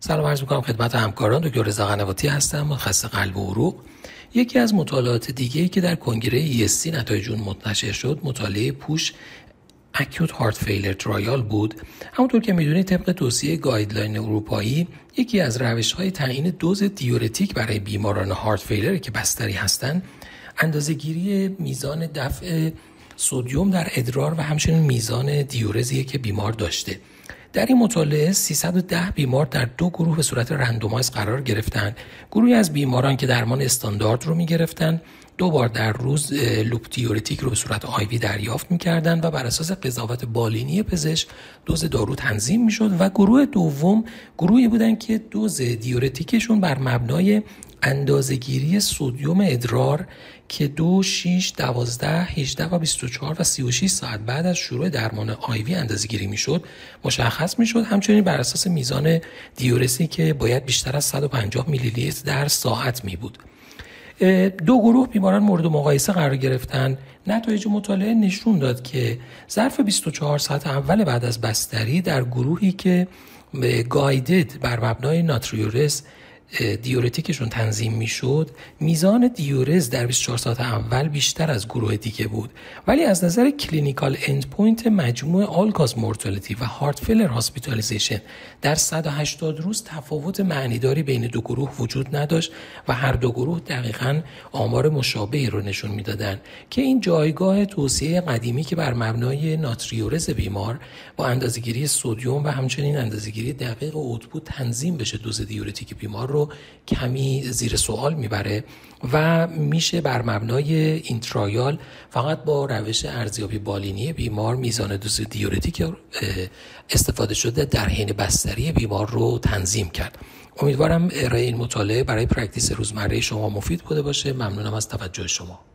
سلام عرض می‌کنم خدمت همکاران. دکتر رضا قنواتی هستم متخصص قلب و عروق. یکی از مطالعات دیگه که در کنگره ESC نتایج اون منتشر شد مطالعه PUSH acute heart failure trial بود. همونطور که می‌دونید طبق توصیه guideline اروپایی یکی از روش های تعیین دوز diuretic برای بیماران heart failure که بستری هستند اندازهگیری میزان دفع sodium در ادرار و همچنین میزان دیورزیه که بیمار داشته. در این مطالعه 310 بیمار در دو گروه به صورت randomize قرار گرفتند. گروهی از بیماران که درمان استاندارد رو می گرفتن دو بار در روز loop diuretic رو به صورت IV دریافت می‌کردند و بر اساس قضاوت بالینی پزشک دوز دارو تنظیم می‌شد و گروه دوم گروهی بودن که دوز diuretic شون بر مبنای اندازهگیری sodium ادرار که دو 6 12 18 و 24 و 36 ساعت بعد از شروع درمان IV اندازه گیری می‌شد مشخص می‌شد. همچنین بر اساس میزان دیورسی که باید بیشتر از 150 میلی لیتر در ساعت می بود دو گروه بیماران مورد مقایسه قرار گرفتن. نتایج مطالعه نشون داد که ظرف 24 ساعت اول بعد از بستری در گروهی که گایدد بر مبنای ناتریورس دیورتیکشون تنظیم می‌شد میزان دیورز در 24 ساعت اول بیشتر از گروه دیگه بود. ولی از نظر clinical endpoint مجموع all-cause mortality و heart failure hospitalization در 180 روز تفاوت معنیداری بین دو گروه وجود نداشت و هر دو گروه دقیقا آمار مشابهی رو نشون می‌دادن که این جایگاه توصیه قدیمی که بر مبنای ناتریورز بیمار با اندازهگیری sodium و همچنین اندازهگیری دقیق output تنظیم بشه دوز diuretic بیمار رو کمی زیر سوال می‌بره و میشه بر مبنای این trial فقط با روش ارزیابی بالینی بیمار میزان دوز diuretic استفاده شده در حین بستری بیمار رو تنظیم کرد. امیدوارم ارائه این مطالعه برای practice روزمره شما مفید بوده باشه. ممنونم از توجه شما.